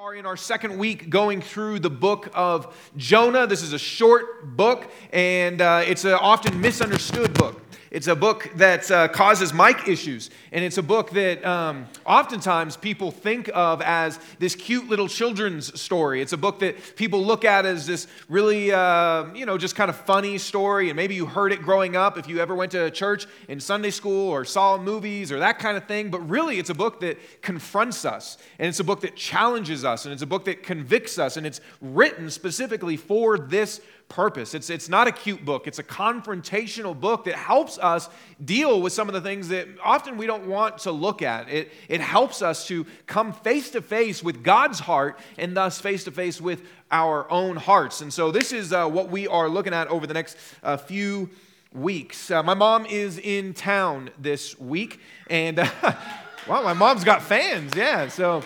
are in our second week going through the book of Jonah. This is a short book, and uh, it's an often misunderstood book. It's a book that uh, causes mic issues, and it's a book that um, oftentimes people think of as this cute little children's story. It's a book that people look at as this really, uh, you know, just kind of funny story, and maybe you heard it growing up if you ever went to church in Sunday school or saw movies or that kind of thing. But really, it's a book that confronts us, and it's a book that challenges us, and it's a book that convicts us, and it's written specifically for this purpose. It's, it's not a cute book, it's a confrontational book that helps us deal with some of the things that often we don't want to look at. It, it helps us to come face to face with God's heart and thus face to face with our own hearts. And so, this is uh, what we are looking at over the next uh, few weeks. Uh, my mom is in town this week, and wow, my mom's got fans, yeah. So,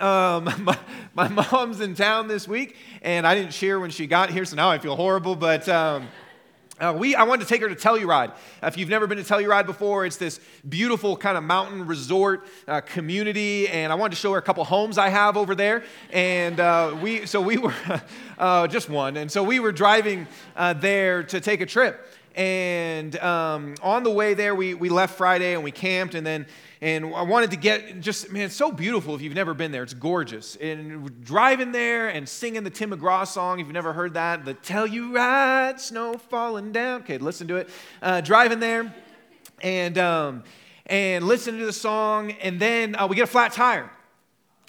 um, my, my, mom's in town this week, and I didn't share when she got here, so now I feel horrible. But um, uh, we, I wanted to take her to Telluride. If you've never been to Telluride before, it's this beautiful kind of mountain resort uh, community, and I wanted to show her a couple homes I have over there. And uh, we, so we were uh, just one, and so we were driving uh, there to take a trip. And um, on the way there, we, we left Friday and we camped, and then and I wanted to get just, man, it's so beautiful if you've never been there. It's gorgeous. And driving there and singing the Tim McGraw song, if you've never heard that, the Telluride, Snow Falling Down. Okay, listen to it. Uh, driving there and, um, and listening to the song, and then uh, we get a flat tire.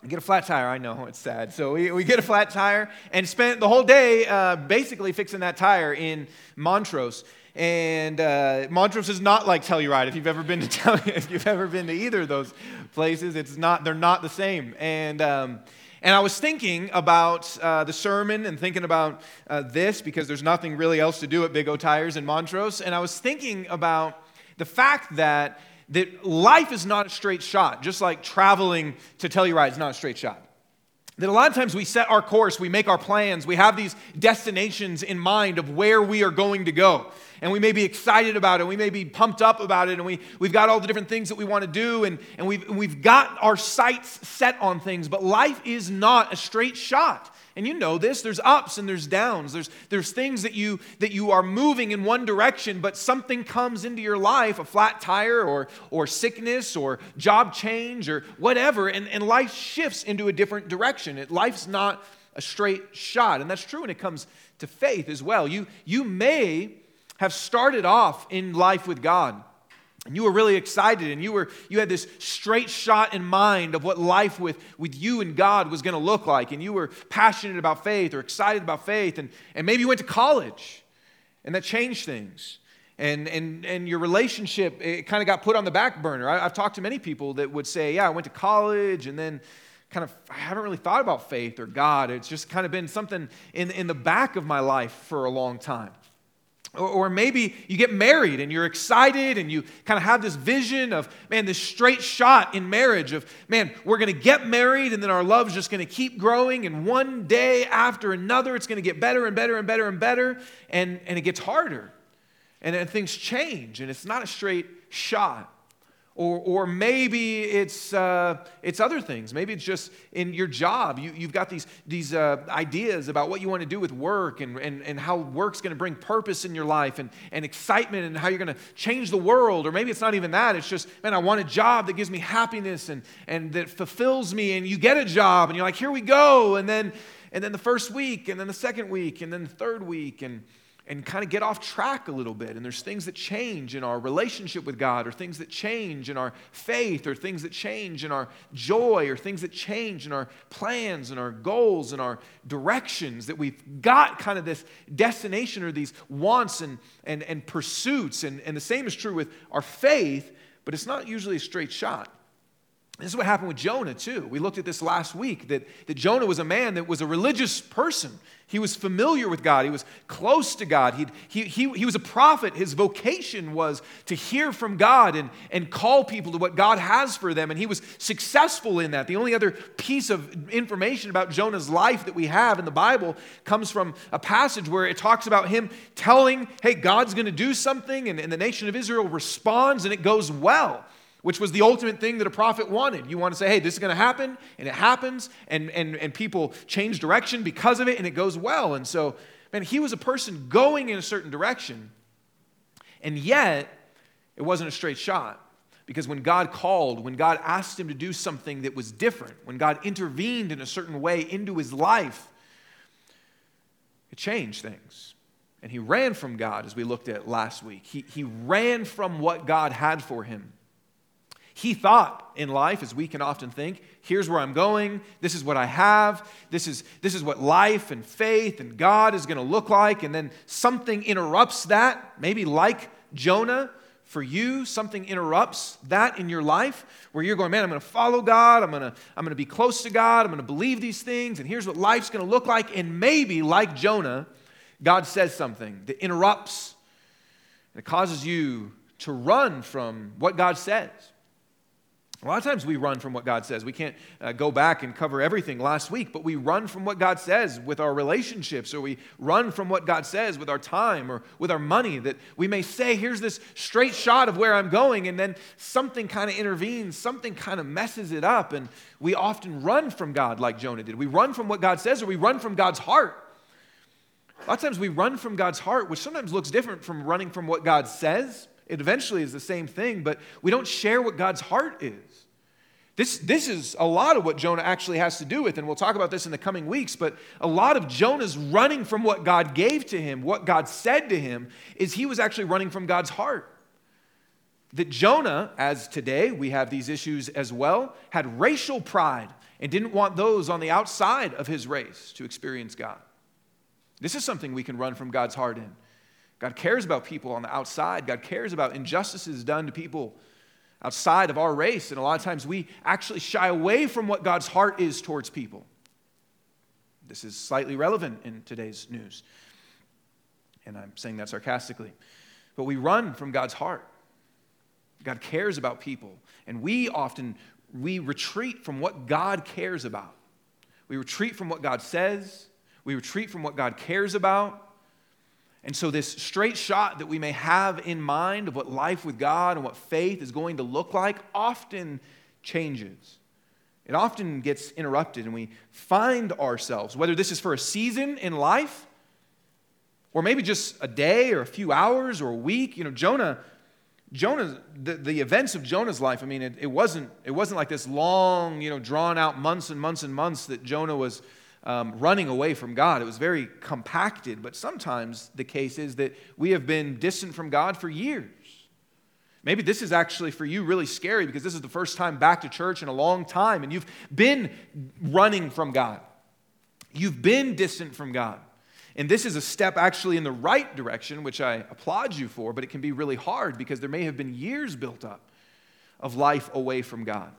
Get a flat tire. I know it's sad. So we, we get a flat tire and spent the whole day uh, basically fixing that tire in Montrose. And uh, Montrose is not like Telluride. If you've ever been to Tell- if you've ever been to either of those places, it's not. They're not the same. And um, and I was thinking about uh, the sermon and thinking about uh, this because there's nothing really else to do at Big O Tires in Montrose. And I was thinking about the fact that that life is not a straight shot, just like traveling to Telluride is not a straight shot. That a lot of times we set our course, we make our plans, we have these destinations in mind of where we are going to go. And we may be excited about it, we may be pumped up about it, and we, we've got all the different things that we want to do, and, and we've, we've got our sights set on things. But life is not a straight shot. And you know this, there's ups and there's downs. There's, there's things that you, that you are moving in one direction, but something comes into your life, a flat tire or, or sickness or job change or whatever, and, and life shifts into a different direction. It, life's not a straight shot. And that's true when it comes to faith as well. You, you may have started off in life with God. And you were really excited and you were you had this straight shot in mind of what life with, with you and god was going to look like. And you were passionate about faith or excited about faith. And, and maybe you went to college and that changed things. And, and, and your relationship it kind of got put on the back burner. I, i've talked to many people that would say yeah i went to college and then kind of i haven't really thought about faith or god. It's just kind of been something in, in the back of my life for a long time or, maybe you get married and you're excited and you kind of have this vision of, man, this straight shot in marriage of, man, we're going to get married and then our love's just going to keep growing. And one day after another, it's going to get better and better and better and better. And, and it gets harder. And then things change and it's not a straight shot. Or, or maybe it's, uh, it's other things. Maybe it's just in your job. You, you've got these, these uh, ideas about what you want to do with work and, and, and how work's going to bring purpose in your life and, and excitement and how you're going to change the world. Or maybe it's not even that. It's just, man, I want a job that gives me happiness and, and that fulfills me. And you get a job and you're like, here we go. And then, and then the first week, and then the second week, and then the third week. And, and kind of get off track a little bit. And there's things that change in our relationship with God, or things that change in our faith, or things that change in our joy, or things that change in our plans and our goals and our directions. That we've got kind of this destination or these wants and, and, and pursuits. And, and the same is true with our faith, but it's not usually a straight shot. This is what happened with Jonah, too. We looked at this last week that, that Jonah was a man that was a religious person. He was familiar with God, he was close to God. He'd, he, he, he was a prophet. His vocation was to hear from God and, and call people to what God has for them, and he was successful in that. The only other piece of information about Jonah's life that we have in the Bible comes from a passage where it talks about him telling, hey, God's going to do something, and, and the nation of Israel responds, and it goes well. Which was the ultimate thing that a prophet wanted. You want to say, hey, this is going to happen, and it happens, and, and, and people change direction because of it, and it goes well. And so, man, he was a person going in a certain direction, and yet it wasn't a straight shot. Because when God called, when God asked him to do something that was different, when God intervened in a certain way into his life, it changed things. And he ran from God, as we looked at last week. He, he ran from what God had for him. He thought in life, as we can often think, here's where I'm going, this is what I have, this is, this is what life and faith and God is going to look like, and then something interrupts that, maybe like Jonah. For you, something interrupts that in your life where you're going, man, I'm going to follow God. I'm going to, I'm going to be close to God. I'm going to believe these things. And here's what life's going to look like. And maybe, like Jonah, God says something that interrupts and it causes you to run from what God says. A lot of times we run from what God says. We can't uh, go back and cover everything last week, but we run from what God says with our relationships, or we run from what God says with our time or with our money. That we may say, here's this straight shot of where I'm going, and then something kind of intervenes, something kind of messes it up, and we often run from God like Jonah did. We run from what God says, or we run from God's heart. A lot of times we run from God's heart, which sometimes looks different from running from what God says. It eventually is the same thing, but we don't share what God's heart is. This, this is a lot of what Jonah actually has to do with, and we'll talk about this in the coming weeks. But a lot of Jonah's running from what God gave to him, what God said to him, is he was actually running from God's heart. That Jonah, as today we have these issues as well, had racial pride and didn't want those on the outside of his race to experience God. This is something we can run from God's heart in. God cares about people on the outside, God cares about injustices done to people outside of our race. And a lot of times we actually shy away from what God's heart is towards people. This is slightly relevant in today's news. And I'm saying that sarcastically. But we run from God's heart. God cares about people. And we often we retreat from what God cares about. We retreat from what God says. We retreat from what God cares about. And so, this straight shot that we may have in mind of what life with God and what faith is going to look like often changes. It often gets interrupted, and we find ourselves, whether this is for a season in life or maybe just a day or a few hours or a week. You know, Jonah. Jonah, the, the events of Jonah's life, I mean, it, it, wasn't, it wasn't like this long, you know, drawn out months and months and months that Jonah was um, running away from God. It was very compacted, but sometimes the case is that we have been distant from God for years. Maybe this is actually for you really scary because this is the first time back to church in a long time and you've been running from God. You've been distant from God. And this is a step actually in the right direction, which I applaud you for, but it can be really hard because there may have been years built up of life away from God.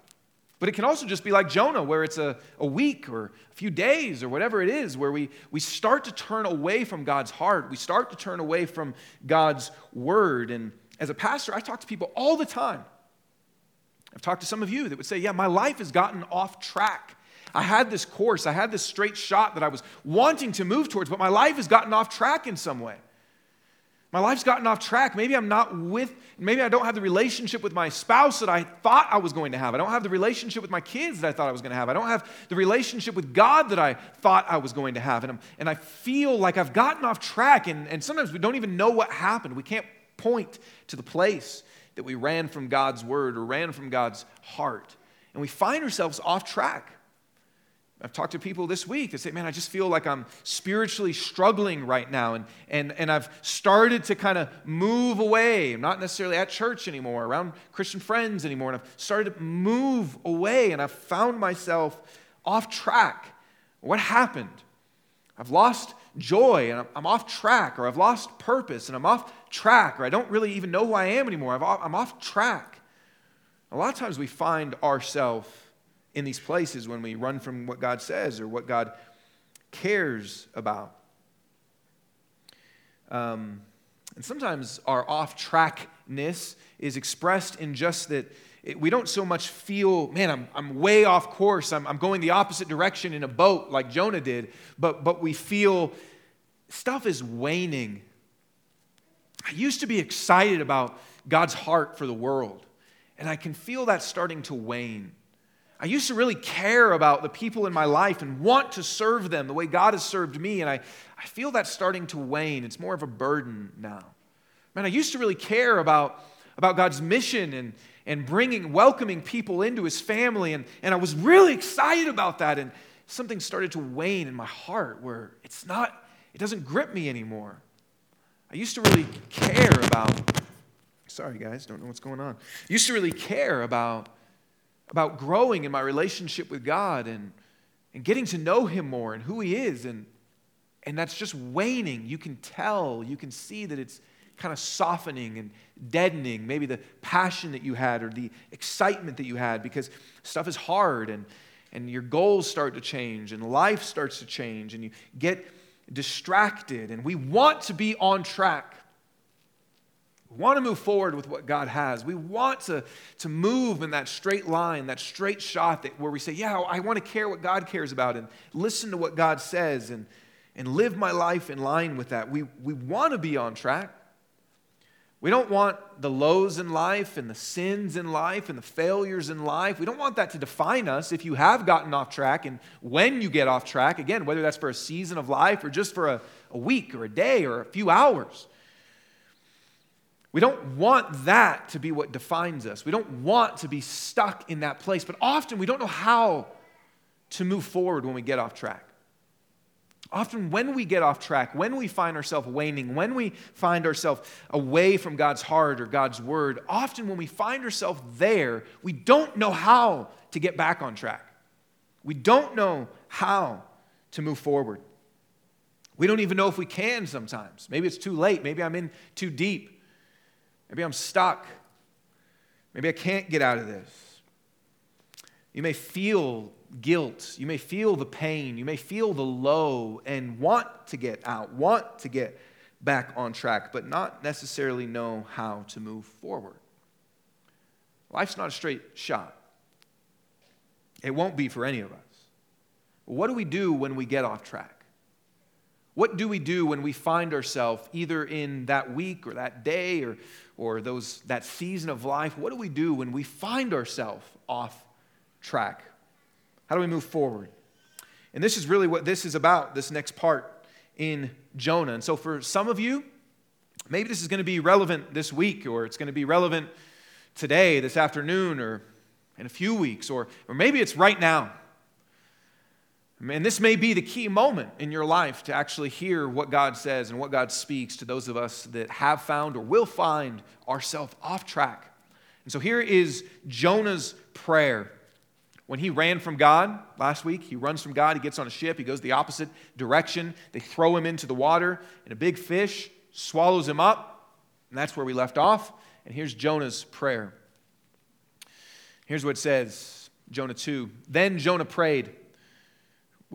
But it can also just be like Jonah, where it's a, a week or a few days or whatever it is, where we, we start to turn away from God's heart. We start to turn away from God's word. And as a pastor, I talk to people all the time. I've talked to some of you that would say, Yeah, my life has gotten off track. I had this course, I had this straight shot that I was wanting to move towards, but my life has gotten off track in some way. My life's gotten off track. Maybe I'm not with, maybe I don't have the relationship with my spouse that I thought I was going to have. I don't have the relationship with my kids that I thought I was going to have. I don't have the relationship with God that I thought I was going to have. And, I'm, and I feel like I've gotten off track, and, and sometimes we don't even know what happened. We can't point to the place that we ran from God's word or ran from God's heart. And we find ourselves off track. I've talked to people this week that say, man, I just feel like I'm spiritually struggling right now. And, and, and I've started to kind of move away. I'm not necessarily at church anymore, around Christian friends anymore. And I've started to move away and I've found myself off track. What happened? I've lost joy and I'm off track, or I've lost purpose and I'm off track, or I don't really even know who I am anymore. I'm off track. A lot of times we find ourselves in these places when we run from what God says or what God cares about. Um, and sometimes our off trackness is expressed in just that it, we don't so much feel, man, I'm, I'm way off course. I'm, I'm going the opposite direction in a boat like Jonah did, but, but we feel stuff is waning. I used to be excited about God's heart for the world. and I can feel that starting to wane. I used to really care about the people in my life and want to serve them the way God has served me, and I, I feel that starting to wane. It's more of a burden now. Man, I used to really care about, about God's mission and, and bringing, welcoming people into his family, and, and I was really excited about that. And something started to wane in my heart where it's not, it doesn't grip me anymore. I used to really care about, sorry guys, don't know what's going on. I used to really care about about growing in my relationship with God and, and getting to know Him more and who He is. And, and that's just waning. You can tell, you can see that it's kind of softening and deadening maybe the passion that you had or the excitement that you had because stuff is hard and, and your goals start to change and life starts to change and you get distracted. And we want to be on track. We want to move forward with what God has. We want to, to move in that straight line, that straight shot that, where we say, Yeah, I want to care what God cares about and listen to what God says and, and live my life in line with that. We, we want to be on track. We don't want the lows in life and the sins in life and the failures in life. We don't want that to define us if you have gotten off track and when you get off track, again, whether that's for a season of life or just for a, a week or a day or a few hours. We don't want that to be what defines us. We don't want to be stuck in that place. But often we don't know how to move forward when we get off track. Often, when we get off track, when we find ourselves waning, when we find ourselves away from God's heart or God's word, often when we find ourselves there, we don't know how to get back on track. We don't know how to move forward. We don't even know if we can sometimes. Maybe it's too late. Maybe I'm in too deep. Maybe I'm stuck. Maybe I can't get out of this. You may feel guilt. You may feel the pain. You may feel the low and want to get out, want to get back on track, but not necessarily know how to move forward. Life's not a straight shot. It won't be for any of us. What do we do when we get off track? What do we do when we find ourselves either in that week or that day or, or those, that season of life? What do we do when we find ourselves off track? How do we move forward? And this is really what this is about, this next part in Jonah. And so for some of you, maybe this is going to be relevant this week, or it's going to be relevant today, this afternoon, or in a few weeks, or, or maybe it's right now. And this may be the key moment in your life to actually hear what God says and what God speaks to those of us that have found or will find ourselves off track. And so here is Jonah's prayer. When he ran from God last week, he runs from God, he gets on a ship, he goes the opposite direction. They throw him into the water, and a big fish swallows him up. And that's where we left off. And here's Jonah's prayer. Here's what it says Jonah 2. Then Jonah prayed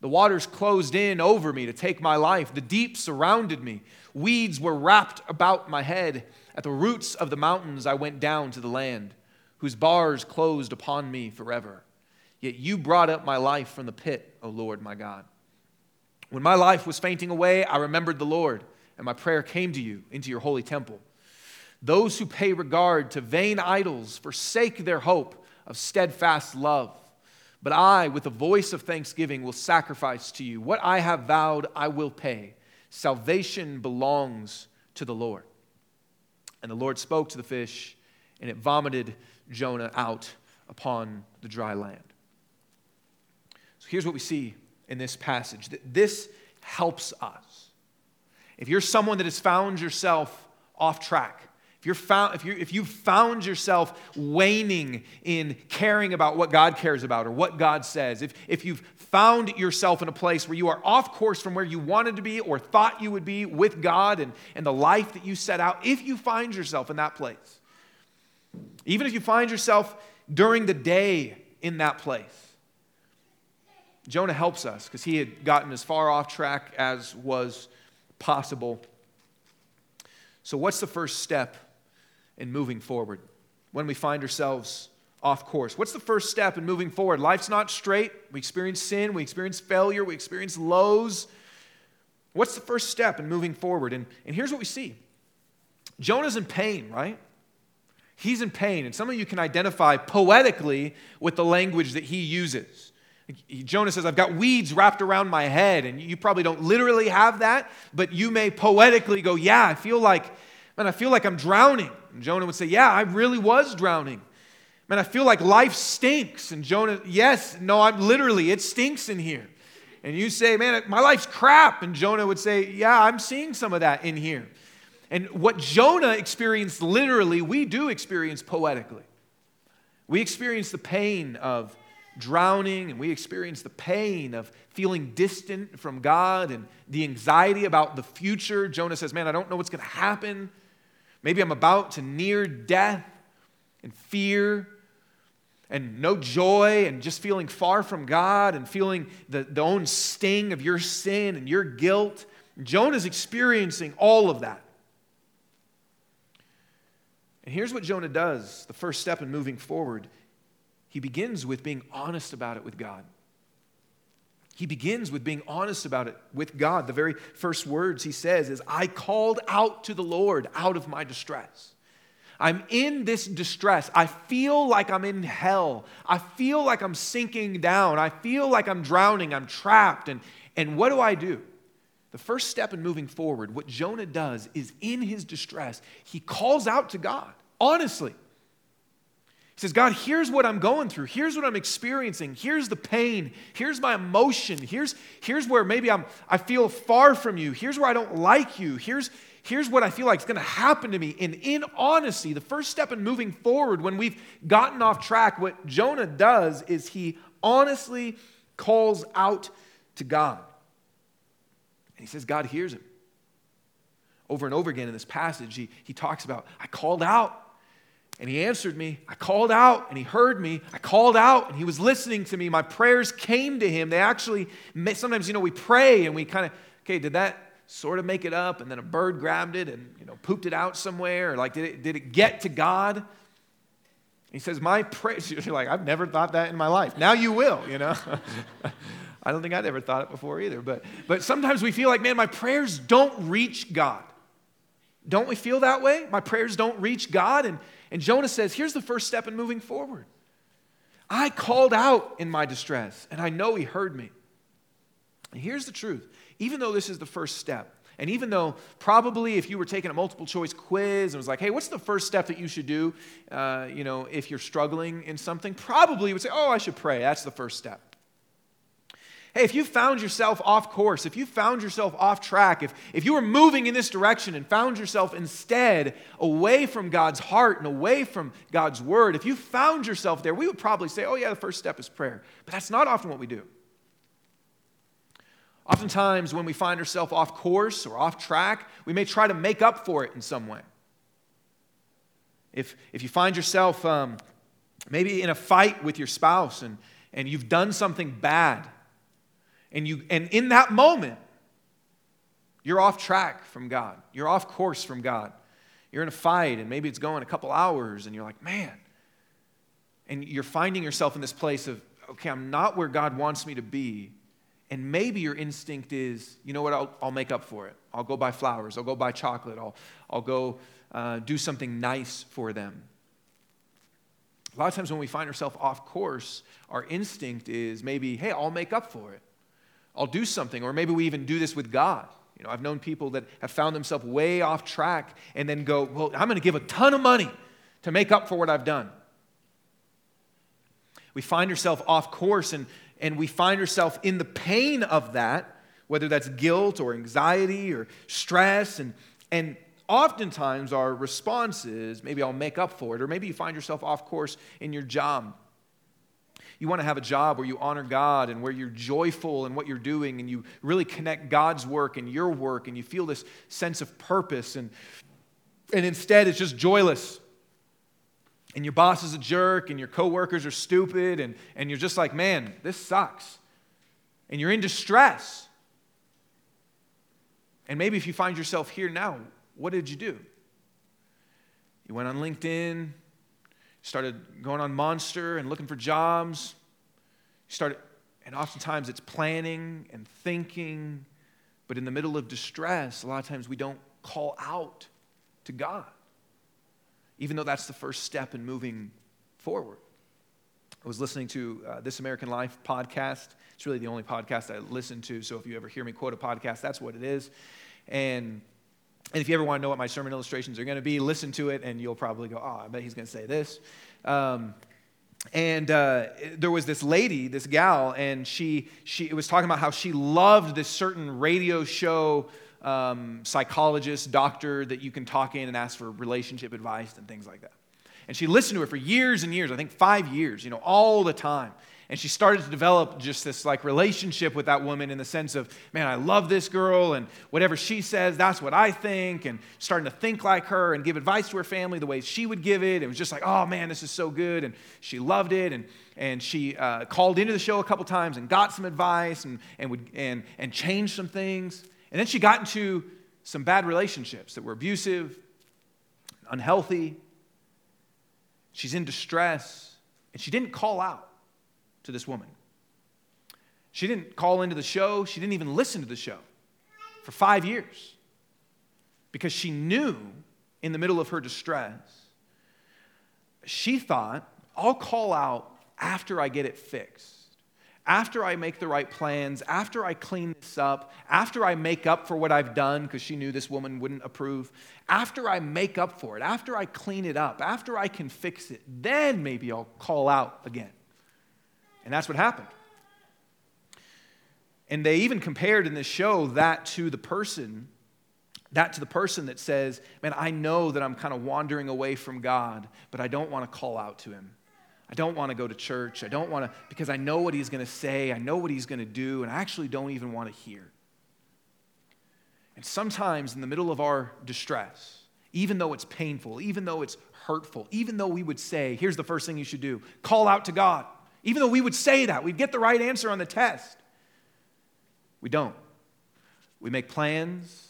The waters closed in over me to take my life. The deep surrounded me. Weeds were wrapped about my head. At the roots of the mountains, I went down to the land, whose bars closed upon me forever. Yet you brought up my life from the pit, O Lord my God. When my life was fainting away, I remembered the Lord, and my prayer came to you into your holy temple. Those who pay regard to vain idols forsake their hope of steadfast love. But I, with a voice of thanksgiving, will sacrifice to you. What I have vowed, I will pay. Salvation belongs to the Lord. And the Lord spoke to the fish, and it vomited Jonah out upon the dry land. So here's what we see in this passage that this helps us. If you're someone that has found yourself off track, if, you're found, if, you if you've found yourself waning in caring about what God cares about or what God says, if, if you've found yourself in a place where you are off course from where you wanted to be or thought you would be with God and, and the life that you set out, if you find yourself in that place, even if you find yourself during the day in that place, Jonah helps us because he had gotten as far off track as was possible. So, what's the first step in moving forward when we find ourselves off course? What's the first step in moving forward? Life's not straight. We experience sin, we experience failure, we experience lows. What's the first step in moving forward? And, and here's what we see Jonah's in pain, right? He's in pain. And some of you can identify poetically with the language that he uses. Jonah says, I've got weeds wrapped around my head. And you probably don't literally have that, but you may poetically go, Yeah, I feel like, man, I feel like I'm drowning. And Jonah would say, Yeah, I really was drowning. Man, I feel like life stinks. And Jonah, yes, no, I'm literally, it stinks in here. And you say, Man, my life's crap. And Jonah would say, Yeah, I'm seeing some of that in here. And what Jonah experienced literally, we do experience poetically. We experience the pain of drowning, and we experience the pain of feeling distant from God and the anxiety about the future. Jonah says, Man, I don't know what's going to happen. Maybe I'm about to near death and fear and no joy and just feeling far from God and feeling the, the own sting of your sin and your guilt. Jonah's experiencing all of that. And here's what Jonah does the first step in moving forward he begins with being honest about it with God. He begins with being honest about it with God. The very first words he says is, I called out to the Lord out of my distress. I'm in this distress. I feel like I'm in hell. I feel like I'm sinking down. I feel like I'm drowning. I'm trapped. And, and what do I do? The first step in moving forward, what Jonah does is in his distress, he calls out to God, honestly. Says, God, here's what I'm going through. Here's what I'm experiencing. Here's the pain. Here's my emotion. Here's, here's where maybe I'm, I feel far from you. Here's where I don't like you. Here's, here's what I feel like is going to happen to me. And in honesty, the first step in moving forward when we've gotten off track, what Jonah does is he honestly calls out to God. And he says, God hears him. Over and over again in this passage, he, he talks about, I called out and he answered me. I called out and he heard me. I called out and he was listening to me. My prayers came to him. They actually, sometimes, you know, we pray and we kind of, okay, did that sort of make it up? And then a bird grabbed it and, you know, pooped it out somewhere? Or like, did it, did it get to God? He says, My prayers, you're like, I've never thought that in my life. Now you will, you know? I don't think I'd ever thought it before either. But, but sometimes we feel like, man, my prayers don't reach God. Don't we feel that way? My prayers don't reach God. And, and Jonah says, Here's the first step in moving forward. I called out in my distress, and I know he heard me. And here's the truth even though this is the first step, and even though probably if you were taking a multiple choice quiz and was like, hey, what's the first step that you should do, uh, you know, if you're struggling in something, probably you would say, oh, I should pray. That's the first step. Hey, if you found yourself off course, if you found yourself off track, if, if you were moving in this direction and found yourself instead away from God's heart and away from God's word, if you found yourself there, we would probably say, oh, yeah, the first step is prayer. But that's not often what we do. Oftentimes, when we find ourselves off course or off track, we may try to make up for it in some way. If, if you find yourself um, maybe in a fight with your spouse and, and you've done something bad, and, you, and in that moment, you're off track from God. You're off course from God. You're in a fight, and maybe it's going a couple hours, and you're like, man. And you're finding yourself in this place of, okay, I'm not where God wants me to be. And maybe your instinct is, you know what, I'll, I'll make up for it. I'll go buy flowers. I'll go buy chocolate. I'll, I'll go uh, do something nice for them. A lot of times when we find ourselves off course, our instinct is maybe, hey, I'll make up for it. I'll do something. Or maybe we even do this with God. You know, I've known people that have found themselves way off track and then go, well, I'm going to give a ton of money to make up for what I've done. We find ourselves off course and, and we find ourselves in the pain of that, whether that's guilt or anxiety or stress. And, and oftentimes our response is maybe I'll make up for it, or maybe you find yourself off course in your job you want to have a job where you honor God and where you're joyful in what you're doing and you really connect God's work and your work and you feel this sense of purpose. And, and instead, it's just joyless. And your boss is a jerk and your coworkers are stupid and, and you're just like, man, this sucks. and you're in distress. And maybe if you find yourself here now, what did you do? You went on LinkedIn, started going on Monster and looking for jobs. You started, and oftentimes it's planning and thinking, but in the middle of distress, a lot of times we don't call out to God, even though that's the first step in moving forward. I was listening to uh, This American Life podcast. It's really the only podcast I listen to, so if you ever hear me quote a podcast, that's what it is. And, and if you ever want to know what my sermon illustrations are going to be, listen to it, and you'll probably go, oh, I bet he's going to say this. Um, and uh, there was this lady, this gal, and she, she was talking about how she loved this certain radio show um, psychologist, doctor that you can talk in and ask for relationship advice and things like that. And she listened to it for years and years, I think five years, you know, all the time. And she started to develop just this like relationship with that woman in the sense of, man, I love this girl, and whatever she says, that's what I think, and starting to think like her and give advice to her family the way she would give it. It was just like, oh man, this is so good. And she loved it. And, and she uh, called into the show a couple times and got some advice and, and, would, and, and changed some things. And then she got into some bad relationships that were abusive, unhealthy, She's in distress, and she didn't call out to this woman. She didn't call into the show, she didn't even listen to the show for five years because she knew in the middle of her distress, she thought, I'll call out after I get it fixed after I make the right plans, after I clean this up, after I make up for what I've done, because she knew this woman wouldn't approve, after I make up for it, after I clean it up, after I can fix it, then maybe I'll call out again. And that's what happened. And they even compared in this show that to the person, that to the person that says, Man, I know that I'm kind of wandering away from God, but I don't want to call out to him. I don't want to go to church. I don't want to, because I know what he's going to say. I know what he's going to do, and I actually don't even want to hear. And sometimes in the middle of our distress, even though it's painful, even though it's hurtful, even though we would say, here's the first thing you should do call out to God, even though we would say that, we'd get the right answer on the test, we don't. We make plans.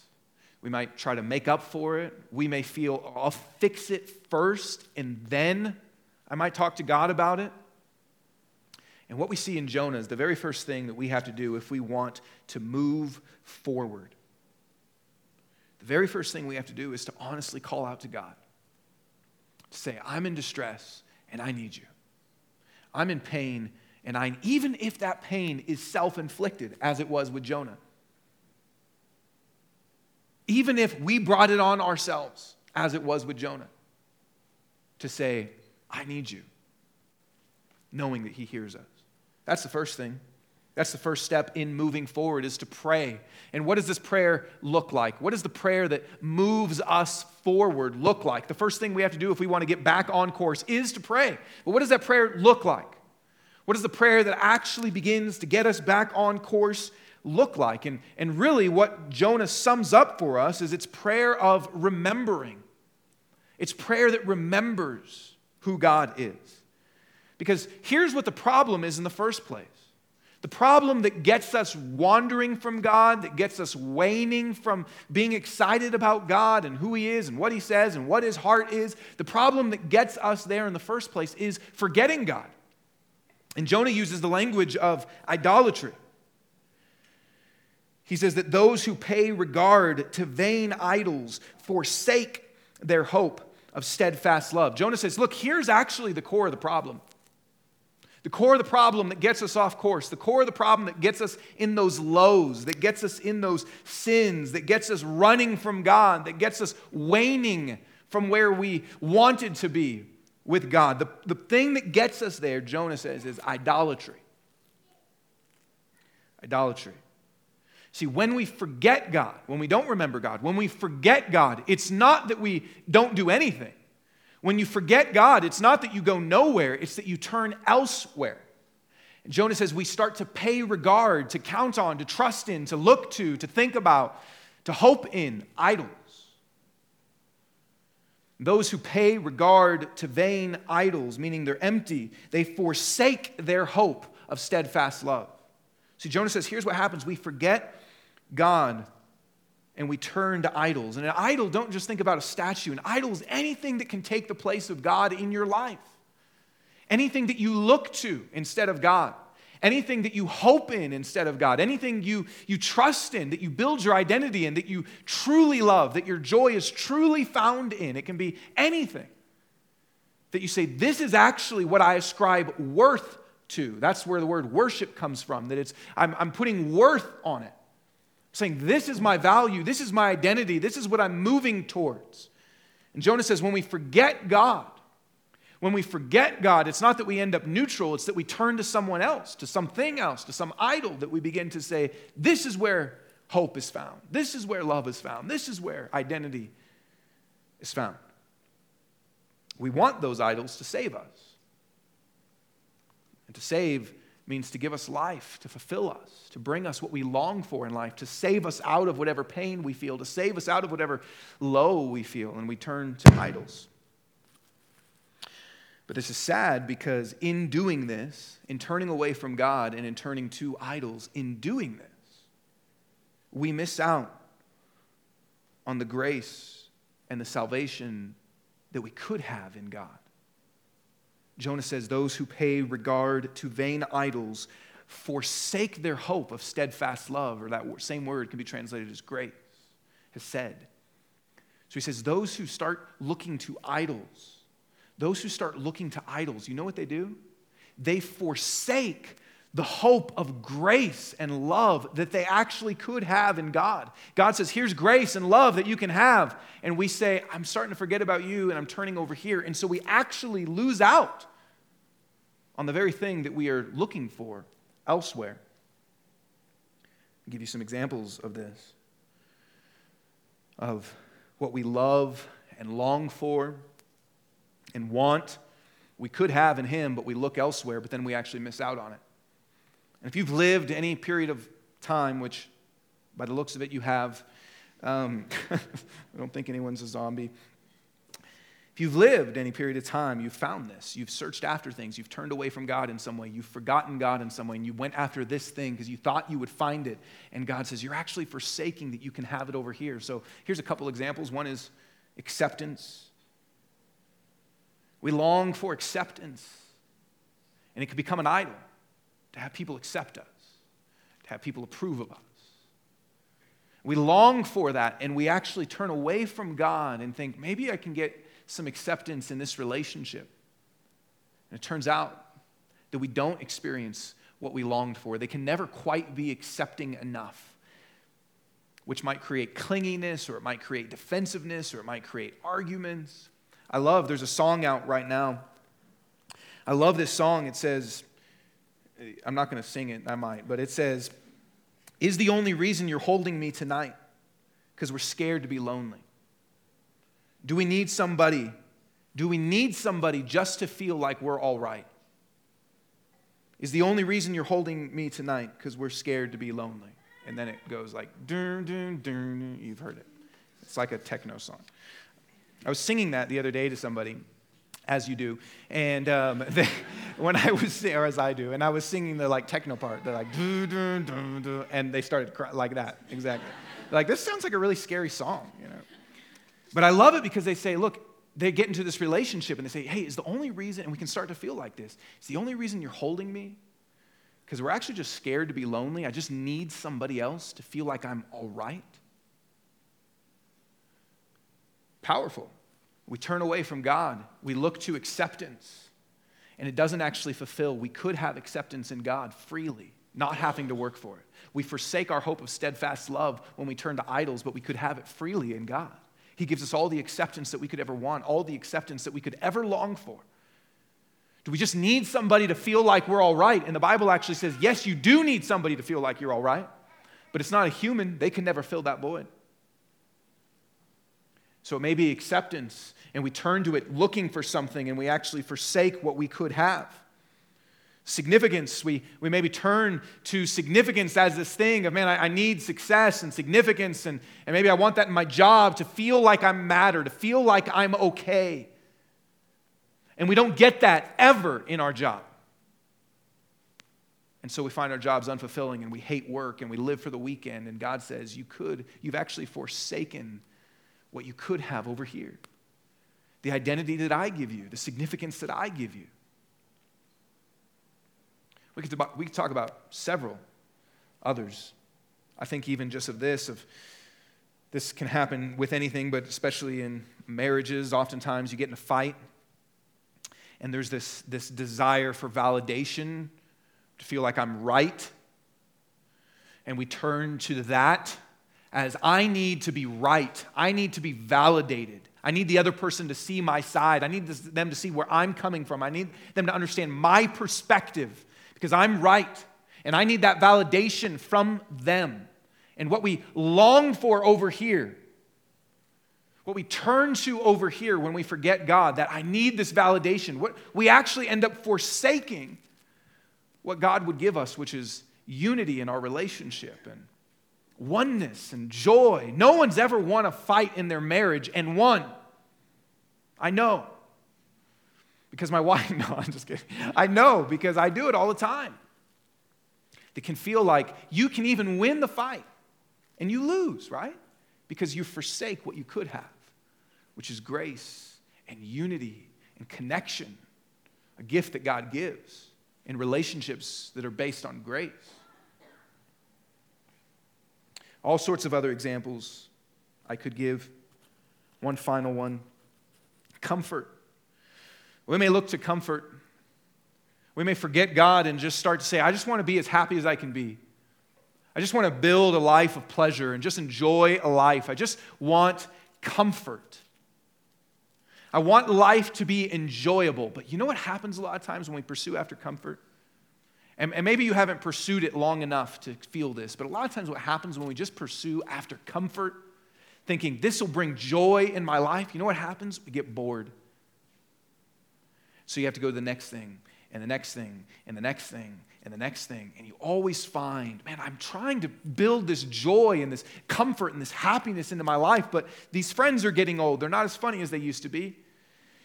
We might try to make up for it. We may feel, oh, I'll fix it first and then I might talk to God about it. And what we see in Jonah is the very first thing that we have to do if we want to move forward. The very first thing we have to do is to honestly call out to God. To say, I'm in distress and I need you. I'm in pain and I, even if that pain is self inflicted, as it was with Jonah, even if we brought it on ourselves, as it was with Jonah, to say, I need you, knowing that He hears us. That's the first thing. That's the first step in moving forward is to pray. And what does this prayer look like? What does the prayer that moves us forward look like? The first thing we have to do if we want to get back on course is to pray. But what does that prayer look like? What does the prayer that actually begins to get us back on course look like? And, and really, what Jonah sums up for us is it's prayer of remembering. It's prayer that remembers who God is. Because here's what the problem is in the first place the problem that gets us wandering from God, that gets us waning from being excited about God and who He is and what He says and what His heart is, the problem that gets us there in the first place is forgetting God. And Jonah uses the language of idolatry. He says that those who pay regard to vain idols forsake their hope of steadfast love. Jonah says, Look, here's actually the core of the problem. The core of the problem that gets us off course, the core of the problem that gets us in those lows, that gets us in those sins, that gets us running from God, that gets us waning from where we wanted to be with God. The, the thing that gets us there, Jonah says, is idolatry. Idolatry. See, when we forget God, when we don't remember God, when we forget God, it's not that we don't do anything. When you forget God, it's not that you go nowhere, it's that you turn elsewhere. And Jonah says we start to pay regard, to count on, to trust in, to look to, to think about, to hope in idols. Those who pay regard to vain idols, meaning they're empty, they forsake their hope of steadfast love. See, Jonah says, here's what happens we forget God and we turn to idols. And an idol, don't just think about a statue. An idol is anything that can take the place of God in your life, anything that you look to instead of God, anything that you hope in instead of God, anything you, you trust in, that you build your identity in, that you truly love, that your joy is truly found in. It can be anything that you say, This is actually what I ascribe worth to. That's where the word worship comes from, that it's, I'm, I'm putting worth on it saying, This is my value, this is my identity, this is what I'm moving towards. And Jonah says, When we forget God, when we forget God, it's not that we end up neutral, it's that we turn to someone else, to something else, to some idol that we begin to say, This is where hope is found. This is where love is found. This is where identity is found. We want those idols to save us. And to save means to give us life, to fulfill us, to bring us what we long for in life, to save us out of whatever pain we feel, to save us out of whatever low we feel, and we turn to idols. But this is sad because in doing this, in turning away from God and in turning to idols, in doing this, we miss out on the grace and the salvation that we could have in God. Jonah says, Those who pay regard to vain idols forsake their hope of steadfast love, or that same word can be translated as grace, hesed. So he says, Those who start looking to idols, those who start looking to idols, you know what they do? They forsake the hope of grace and love that they actually could have in God. God says, Here's grace and love that you can have. And we say, I'm starting to forget about you and I'm turning over here. And so we actually lose out on the very thing that we are looking for elsewhere. I'll give you some examples of this, of what we love and long for and want. We could have in Him, but we look elsewhere, but then we actually miss out on it. And if you've lived any period of time, which by the looks of it you have, um, I don't think anyone's a zombie. You've lived any period of time, you've found this. You've searched after things. You've turned away from God in some way. You've forgotten God in some way. And you went after this thing because you thought you would find it. And God says, You're actually forsaking that you can have it over here. So here's a couple examples. One is acceptance. We long for acceptance. And it can become an idol to have people accept us, to have people approve of us. We long for that, and we actually turn away from God and think, maybe I can get some acceptance in this relationship. And it turns out that we don't experience what we longed for. They can never quite be accepting enough, which might create clinginess or it might create defensiveness or it might create arguments. I love, there's a song out right now. I love this song. It says, I'm not going to sing it, I might, but it says, Is the only reason you're holding me tonight because we're scared to be lonely? Do we need somebody? Do we need somebody just to feel like we're all right? Is the only reason you're holding me tonight because we're scared to be lonely? And then it goes like, dun, dun, dun, you've heard it. It's like a techno song. I was singing that the other day to somebody, as you do, and um, they, when I was, or as I do, and I was singing the like techno part, they're like, dun, dun, dun, dun, and they started cry, like that, exactly. like, this sounds like a really scary song, you know? But I love it because they say, look, they get into this relationship and they say, hey, is the only reason, and we can start to feel like this, is the only reason you're holding me? Because we're actually just scared to be lonely. I just need somebody else to feel like I'm all right. Powerful. We turn away from God, we look to acceptance, and it doesn't actually fulfill. We could have acceptance in God freely, not having to work for it. We forsake our hope of steadfast love when we turn to idols, but we could have it freely in God. He gives us all the acceptance that we could ever want, all the acceptance that we could ever long for. Do we just need somebody to feel like we're all right? And the Bible actually says, yes, you do need somebody to feel like you're all right, but it's not a human. They can never fill that void. So it may be acceptance, and we turn to it looking for something, and we actually forsake what we could have. Significance, we, we maybe turn to significance as this thing of, man, I, I, need success and significance, and, and maybe I want that in my job to feel like I'm matter, to feel like I'm okay. And we don't get that ever in our job. And so we find our jobs unfulfilling and we hate work and we live for the weekend. And God says, You could, you've actually forsaken what you could have over here. The identity that I give you, the significance that I give you. We could, we could talk about several others. I think even just of this, of this can happen with anything, but especially in marriages. Oftentimes you get in a fight, and there's this, this desire for validation, to feel like I'm right. And we turn to that as I need to be right. I need to be validated. I need the other person to see my side. I need them to see where I'm coming from. I need them to understand my perspective because I'm right. And I need that validation from them. And what we long for over here, what we turn to over here when we forget God, that I need this validation, what we actually end up forsaking what God would give us, which is unity in our relationship and oneness and joy. No one's ever won a fight in their marriage and won. I know. Because my wife, no, I'm just kidding. I know because I do it all the time. It can feel like you can even win the fight and you lose, right? Because you forsake what you could have, which is grace and unity and connection, a gift that God gives in relationships that are based on grace. All sorts of other examples I could give. One final one comfort. We may look to comfort. We may forget God and just start to say, I just want to be as happy as I can be. I just want to build a life of pleasure and just enjoy a life. I just want comfort. I want life to be enjoyable. But you know what happens a lot of times when we pursue after comfort? And, and, maybe you haven't pursued it long enough to feel this, but a lot of times what happens when we just pursue after comfort, thinking this will bring joy in my life, you know what happens? We get bored. So you have to go to the next thing, and the next thing, and the next thing, and the next thing. And you always find, man, I'm trying to build this joy and this comfort and this happiness into my life, but these friends are getting old. They're not as funny as they used to be.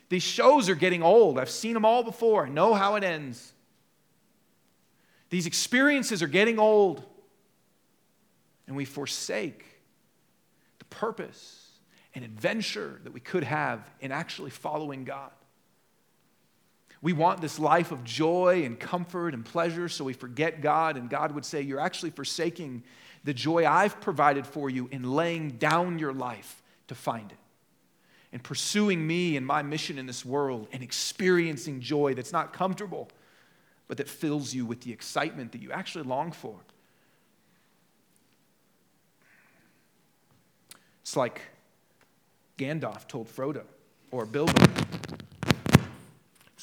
These shows are getting old. I've seen them all before. I know how it ends. These experiences are getting old. And we forsake the purpose and adventure that we could have in actually following God. We want this life of joy and comfort and pleasure, so we forget God, and God would say, You're actually forsaking the joy I've provided for you in laying down your life to find it. And pursuing me and my mission in this world and experiencing joy that's not comfortable, but that fills you with the excitement that you actually long for. It's like Gandalf told Frodo or Bilbo.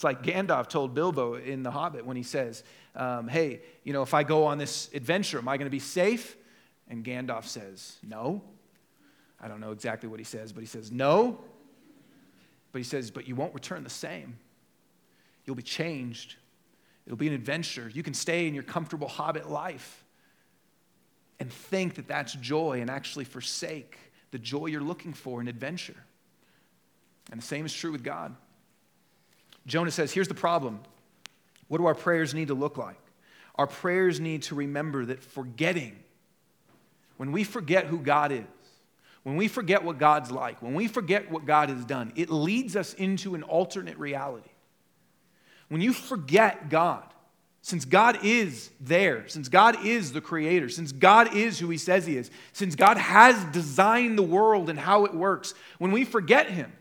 It's like Gandalf told Bilbo in The Hobbit when he says, um, Hey, you know, if I go on this adventure, am I going to be safe? And Gandalf says, No. I don't know exactly what he says, but he says, No. But he says, But you won't return the same. You'll be changed. It'll be an adventure. You can stay in your comfortable hobbit life and think that that's joy and actually forsake the joy you're looking for in adventure. And the same is true with God. Jonah says, Here's the problem. What do our prayers need to look like? Our prayers need to remember that forgetting, when we forget who God is, when we forget what God's like, when we forget what God has done, it leads us into an alternate reality. When you forget God, since God is there, since God is the creator, since God is who he says he is, since God has designed the world and how it works, when we forget him,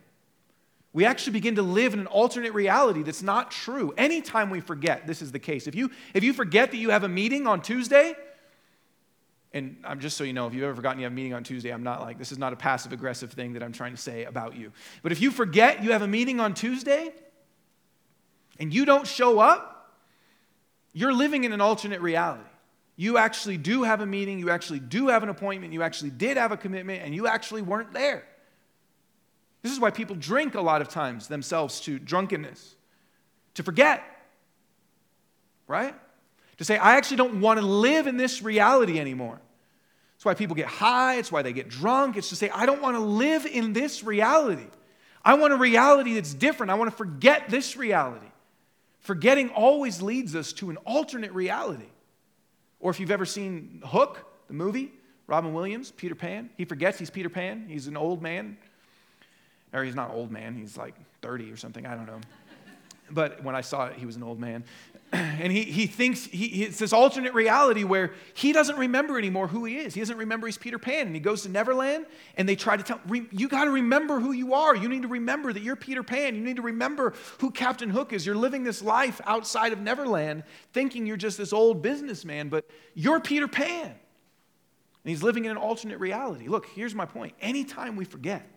we actually begin to live in an alternate reality that's not true. Anytime we forget, this is the case. If you, if you forget that you have a meeting on Tuesday, and I'm just so you know, if you've ever forgotten you have a meeting on Tuesday, I'm not like, this is not a passive aggressive thing that I'm trying to say about you. But if you forget you have a meeting on Tuesday and you don't show up, you're living in an alternate reality. You actually do have a meeting, you actually do have an appointment, you actually did have a commitment, and you actually weren't there. This is why people drink a lot of times themselves to drunkenness, to forget, right? To say, I actually don't want to live in this reality anymore. It's why people get high, it's why they get drunk. It's to say, I don't want to live in this reality. I want a reality that's different. I want to forget this reality. Forgetting always leads us to an alternate reality. Or if you've ever seen Hook, the movie, Robin Williams, Peter Pan, he forgets he's Peter Pan. He's an old man. Or he's not old man, he's like 30 or something, I don't know. But when I saw it, he was an old man. and he, he thinks he, it's this alternate reality where he doesn't remember anymore who he is. He doesn't remember he's Peter Pan. And he goes to Neverland and they try to tell him, You got to remember who you are. You need to remember that you're Peter Pan. You need to remember who Captain Hook is. You're living this life outside of Neverland thinking you're just this old businessman, but you're Peter Pan. And he's living in an alternate reality. Look, here's my point. Anytime we forget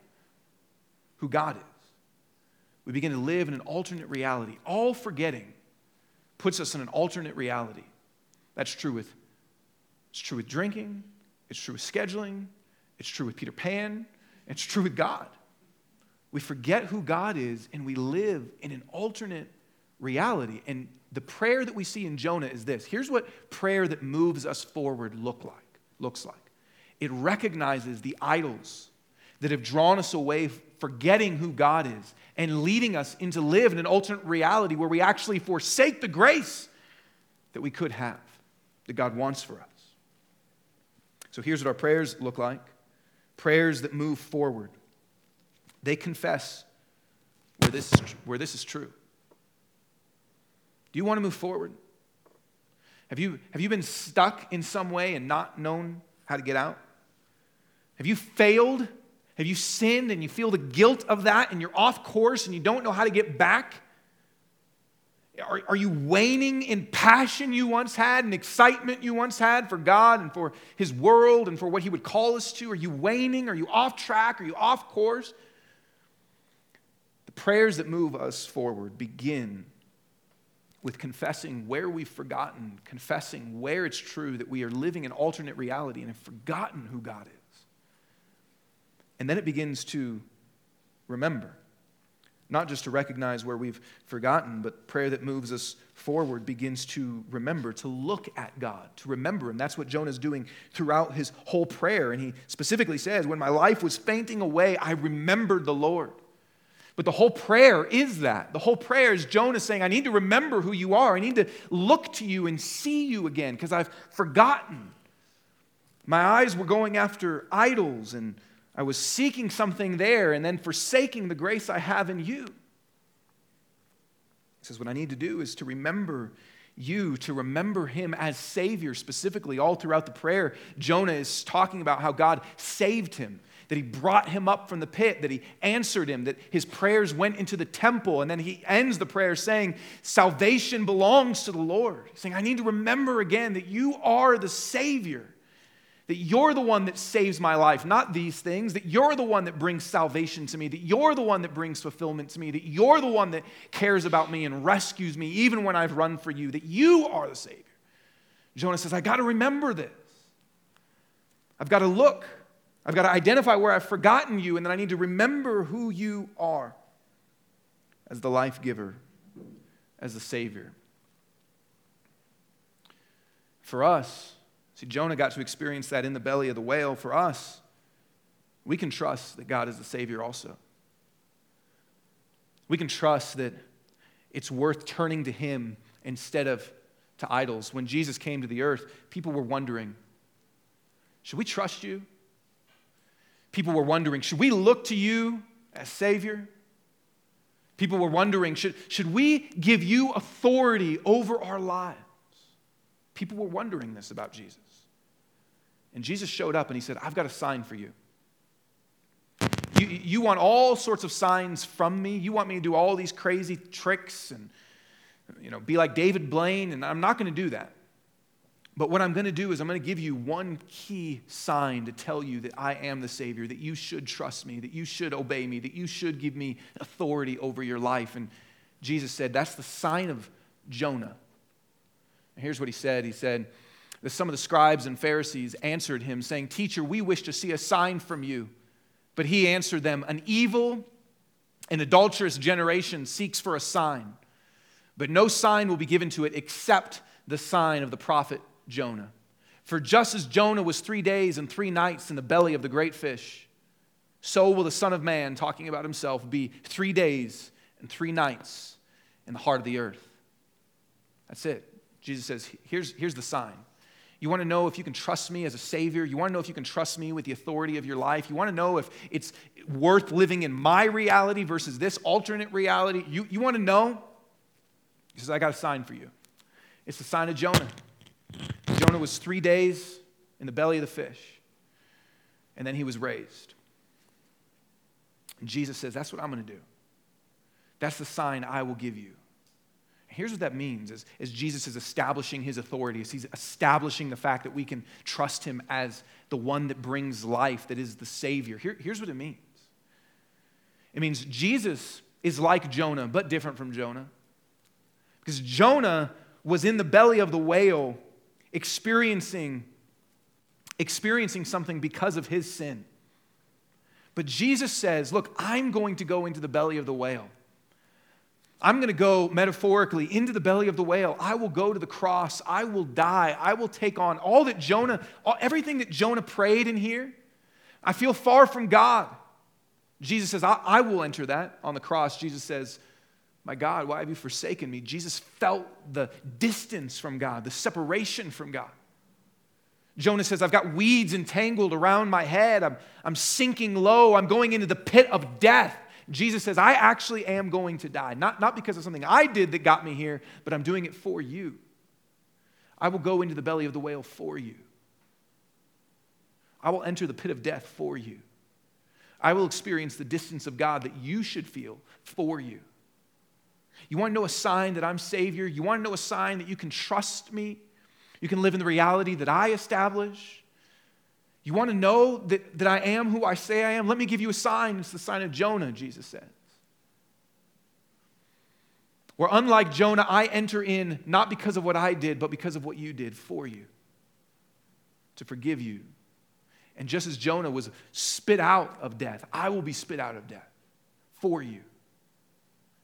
who God is, we begin to live in an alternate reality. All forgetting puts us in an alternate reality. That's true with it's true with drinking, it's true with scheduling, it's true with Peter Pan, it's true with God. We forget who God is and we live in an alternate reality. And the prayer that we see in Jonah is this. Here's what prayer that moves us forward look like, looks like. It recognizes the idols that have drawn us away forgetting who God is and leading us into live in an alternate reality where we actually forsake the grace that we could have, that God wants for us. So here's what our prayers look like prayers that move forward. They confess where this is, where this is true. Do you want to move forward? Have you, have you been stuck in some way and not known how to get out? Have you failed have you sinned and you feel the guilt of that and you're off course and you don't know how to get back? Are, are you waning in passion you once had and excitement you once had for God and for His world and for what He would call us to? Are you waning? Are you off track? Are you off course? The prayers that move us forward begin with confessing where we've forgotten, confessing where it's true that we are living an alternate reality and have forgotten who God is. And then it begins to remember. Not just to recognize where we've forgotten, but prayer that moves us forward begins to remember, to look at God, to remember Him. That's what Jonah is doing throughout his whole prayer. And he specifically says, When my life was fainting away, I remembered the Lord. But the whole prayer is that. The whole prayer is Jonah saying, I need to remember who you are. I need to look to you and see you again because I've forgotten. My eyes were going after idols and I was seeking something there and then forsaking the grace I have in you. He says, What I need to do is to remember you, to remember him as Savior specifically. All throughout the prayer, Jonah is talking about how God saved him, that he brought him up from the pit, that he answered him, that his prayers went into the temple. And then he ends the prayer saying, Salvation belongs to the Lord. He's saying, I need to remember again that you are the Savior. That you're the one that saves my life, not these things. That you're the one that brings salvation to me. That you're the one that brings fulfillment to me. That you're the one that cares about me and rescues me even when I've run for you. That you are the Savior. Jonah says, I got to remember this. I've got to look. I've got to identify where I've forgotten you, and then I need to remember who you are as the life giver, as the Savior. For us, See, Jonah got to experience that in the belly of the whale. For us, we can trust that God is the Savior also. We can trust that it's worth turning to Him instead of to idols. When Jesus came to the earth, people were wondering should we trust you? People were wondering should we look to you as Savior? People were wondering should, should we give you authority over our lives? People were wondering this about Jesus. And Jesus showed up and he said, I've got a sign for you. You, you want all sorts of signs from me. You want me to do all these crazy tricks and, you know, be like David Blaine, and I'm not going to do that. But what I'm going to do is I'm going to give you one key sign to tell you that I am the Savior, that you should trust me, that you should obey me, that you should give me authority over your life. And Jesus said, That's the sign of Jonah. And here's what he said He said, some of the scribes and Pharisees answered him, saying, Teacher, we wish to see a sign from you. But he answered them, An evil and adulterous generation seeks for a sign, but no sign will be given to it except the sign of the prophet Jonah. For just as Jonah was three days and three nights in the belly of the great fish, so will the Son of Man, talking about himself, be three days and three nights in the heart of the earth. That's it. Jesus says, here's, here's the sign You want to know if you can trust me as a Savior? You want to know if you can trust me with the authority of your life? You want to know if it's worth living in my reality versus this alternate reality? You, you want to know? He says, I got a sign for you. It's the sign of Jonah. Jonah was three days in the belly of the fish, and then he was raised. And Jesus says, That's what I'm going to do. That's the sign I will give you. Here's what that means as, as Jesus is establishing his authority, as he's establishing the fact that we can trust him as the one that brings life, that is the Savior. Here, here's what it means it means Jesus is like Jonah, but different from Jonah. Because Jonah was in the belly of the whale experiencing, experiencing something because of his sin. But Jesus says, Look, I'm going to go into the belly of the whale. I'm going to go metaphorically into the belly of the whale. I will go to the cross. I will die. I will take on all that Jonah, all, everything that Jonah prayed in here. I feel far from God. Jesus says, I, I will enter that on the cross. Jesus says, My God, why have you forsaken me? Jesus felt the distance from God, the separation from God. Jonah says, I've got weeds entangled around my head. I'm, I'm sinking low. I'm going into the pit of death. Jesus says, I actually am going to die. Not, not because of something I did that got me here, but I'm doing it for you. I will go into the belly of the whale for you. I will enter the pit of death for you. I will experience the distance of God that you should feel for you. You want to know a sign that I'm Savior? You want to know a sign that you can trust me? You can live in the reality that I establish? You want to know that, that I am who I say I am? Let me give you a sign. It's the sign of Jonah, Jesus says. Where, unlike Jonah, I enter in not because of what I did, but because of what you did for you to forgive you. And just as Jonah was spit out of death, I will be spit out of death for you.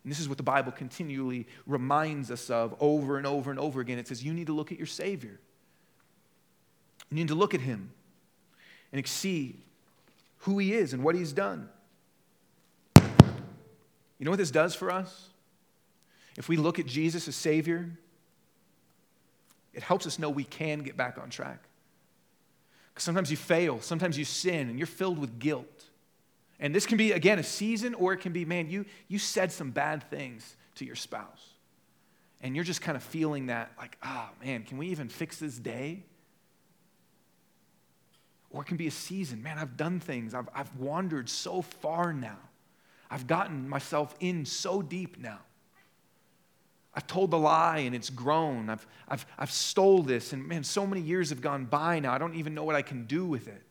And this is what the Bible continually reminds us of over and over and over again. It says, You need to look at your Savior, you need to look at Him and see who he is and what he's done. You know what this does for us? If we look at Jesus as Savior, it helps us know we can get back on track. Because sometimes you fail, sometimes you sin, and you're filled with guilt. And this can be, again, a season, or it can be, man, you, you said some bad things to your spouse. And you're just kind of feeling that, like, oh, man, can we even fix this day? Or it can be a season. Man, I've done things. I've, I've wandered so far now. I've gotten myself in so deep now. I've told the lie and it's grown. I've, I've, I've stole this, and man, so many years have gone by now. I don't even know what I can do with it.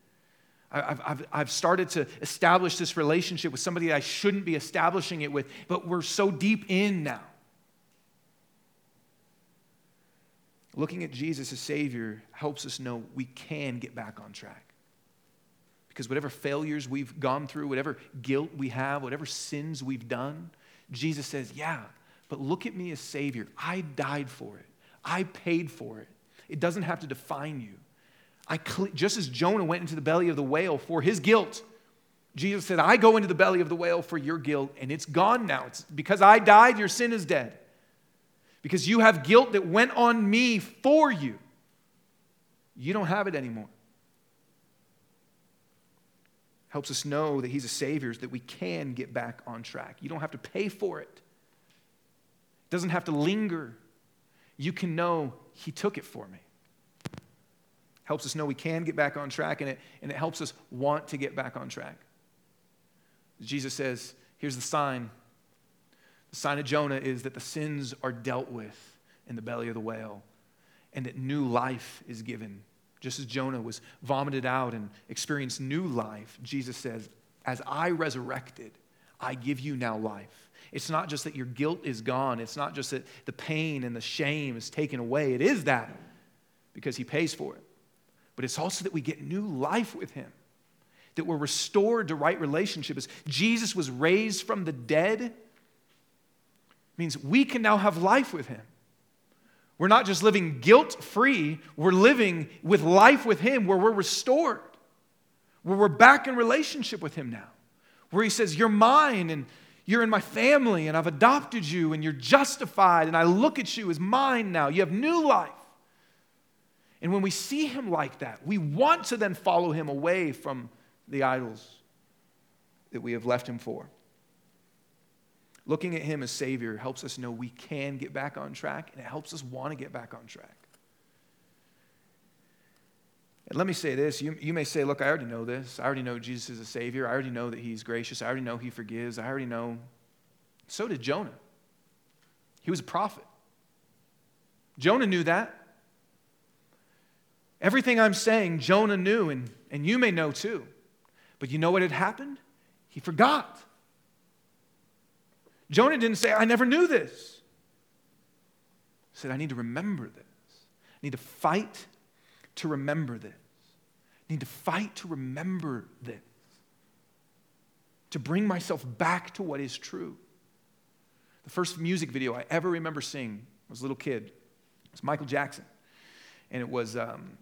I've, I've, I've started to establish this relationship with somebody I shouldn't be establishing it with, but we're so deep in now. Looking at Jesus as Savior helps us know we can get back on track. Because whatever failures we've gone through, whatever guilt we have, whatever sins we've done, Jesus says, Yeah, but look at me as Savior. I died for it, I paid for it. It doesn't have to define you. I just as Jonah went into the belly of the whale for his guilt, Jesus said, I go into the belly of the whale for your guilt, and it's gone now. It's because I died, your sin is dead. Because you have guilt that went on me for you. You don't have it anymore helps us know that He's a Savior, that we can get back on track. You don't have to pay for it, it doesn't have to linger. You can know He took it for me. Helps us know we can get back on track, and it, and it helps us want to get back on track. Jesus says, Here's the sign. The sign of Jonah is that the sins are dealt with in the belly of the whale, and that new life is given just as Jonah was vomited out and experienced new life, Jesus says, As I resurrected, I give you now life. It's not just that your guilt is gone, it's not just that the pain and the shame is taken away. It is that because He pays for it. But it's also that we get new life with Him, that we're restored to right relationship. As Jesus was raised from the dead, means we can now have life with Him. We're not just living guilt free, we're living with life with Him where we're restored, where we're back in relationship with Him now, where He says, You're mine and you're in my family and I've adopted you and you're justified and I look at you as mine now. You have new life. And when we see him like that, we want to then follow him away from the idols that we have left him for. Looking at him as Savior helps us know we can get back on track, and it helps us want to get back on track. And let me say this you, you may say, Look, I already know this. I already know Jesus is a Savior. I already know that He's gracious. I already know He forgives. I already know. So did Jonah. He was a prophet. Jonah knew that. Everything I'm saying, Jonah knew, and, and you may know too. But you know what had happened? He forgot. Jonah didn't say, I never knew this. He said, I need to remember this. I need to fight to remember this. I need to fight to remember this. To bring myself back to what is true. The first music video I ever remember seeing was a little kid. It was Michael Jackson. And it was um,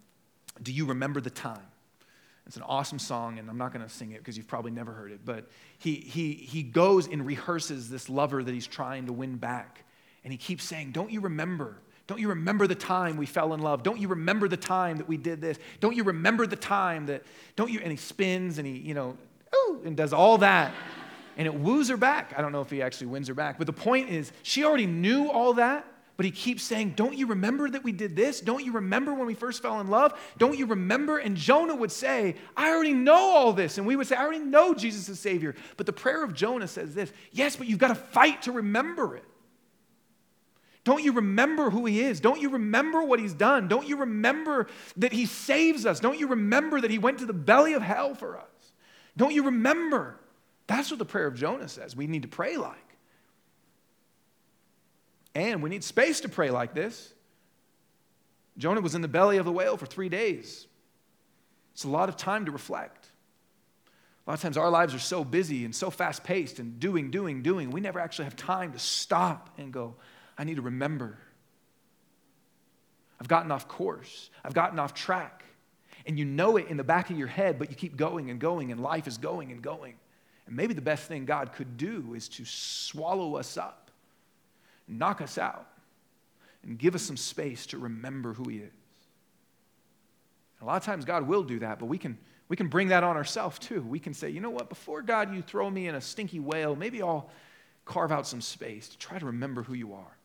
Do You Remember the Time? It's an awesome song, and I'm not going to sing it because you've probably never heard it. But he, he, he goes and rehearses this lover that he's trying to win back. And he keeps saying, Don't you remember? Don't you remember the time we fell in love? Don't you remember the time that we did this? Don't you remember the time that, don't you? And he spins and he, you know, ooh, and does all that. And it woos her back. I don't know if he actually wins her back. But the point is, she already knew all that, but he keeps saying, Don't you remember that we did this? Don't you remember when we first fell in love? Don't you remember? And Jonah would say, I already know all this. And we would say, I already know Jesus is Savior. But the prayer of Jonah says this Yes, but you've got to fight to remember it. Don't you remember who he is? Don't you remember what he's done? Don't you remember that he saves us? Don't you remember that he went to the belly of hell for us? Don't you remember? That's what the prayer of Jonah says. We need to pray like. And we need space to pray like this. Jonah was in the belly of the whale for three days. It's a lot of time to reflect. A lot of times our lives are so busy and so fast paced and doing, doing, doing, we never actually have time to stop and go, I need to remember. I've gotten off course. I've gotten off track. And you know it in the back of your head, but you keep going and going, and life is going and going. And maybe the best thing God could do is to swallow us up, knock us out, and give us some space to remember who He is. And a lot of times God will do that, but we can, we can bring that on ourselves too. We can say, you know what, before God, you throw me in a stinky whale, maybe I'll carve out some space to try to remember who you are.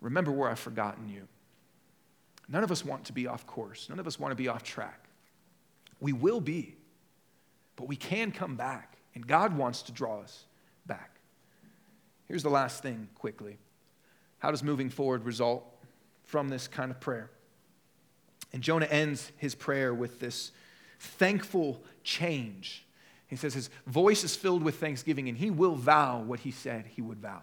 Remember where I've forgotten you. None of us want to be off course. None of us want to be off track. We will be, but we can come back, and God wants to draw us back. Here's the last thing quickly How does moving forward result from this kind of prayer? And Jonah ends his prayer with this thankful change. He says his voice is filled with thanksgiving, and he will vow what he said he would vow.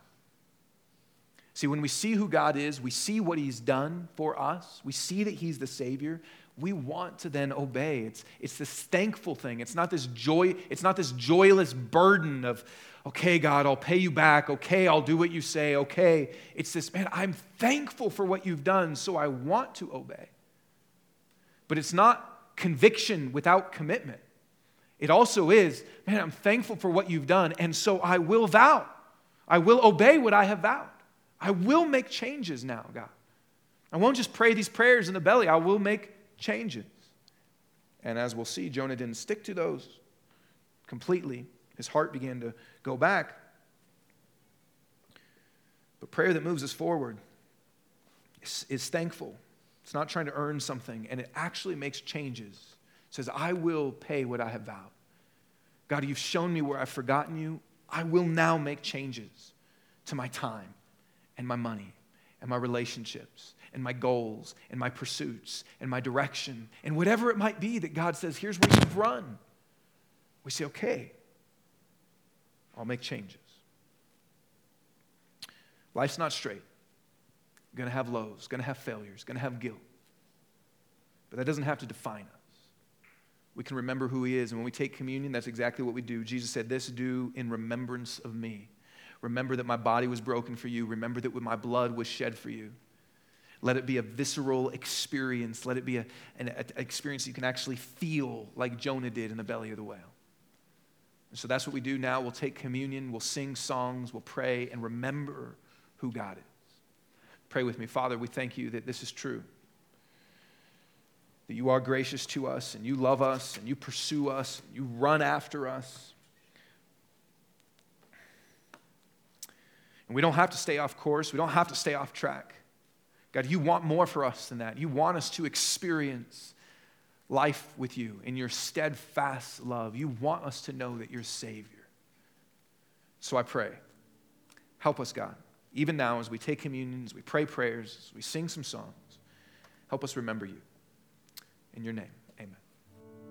See, when we see who God is, we see what He's done for us, we see that He's the Savior, we want to then obey. It's, it's this thankful thing. It's not this joy, it's not this joyless burden of, okay, God, I'll pay you back. Okay, I'll do what you say. Okay. It's this, man, I'm thankful for what you've done, so I want to obey. But it's not conviction without commitment. It also is, man, I'm thankful for what you've done, and so I will vow. I will obey what I have vowed. I will make changes now, God. I won't just pray these prayers in the belly, I will make changes. And as we'll see, Jonah didn't stick to those completely. His heart began to go back. But prayer that moves us forward is, is thankful. It's not trying to earn something, and it actually makes changes. It says, I will pay what I have vowed. God, you've shown me where I've forgotten you. I will now make changes to my time and my money and my relationships and my goals and my pursuits and my direction and whatever it might be that God says, here's where you've run. We say, okay, I'll make changes. Life's not straight. You're to have lows, to have failures, to have guilt. But that doesn't have to define us. We can remember who He is. And when we take communion, that's exactly what we do. Jesus said, This do in remembrance of me. Remember that my body was broken for you. Remember that my blood was shed for you. Let it be a visceral experience. Let it be a, an, an experience you can actually feel like Jonah did in the belly of the whale. And so that's what we do now. We'll take communion, we'll sing songs, we'll pray, and remember who God is. Pray with me. Father, we thank you that this is true. that you are gracious to us and you love us and you pursue us and you run after us. We don't have to stay off course, we don't have to stay off track. God, you want more for us than that. You want us to experience life with you in your steadfast love. You want us to know that you're Savior. So I pray, help us, God, even now as we take communion, as we pray prayers, as we sing some songs, help us remember you. In your name.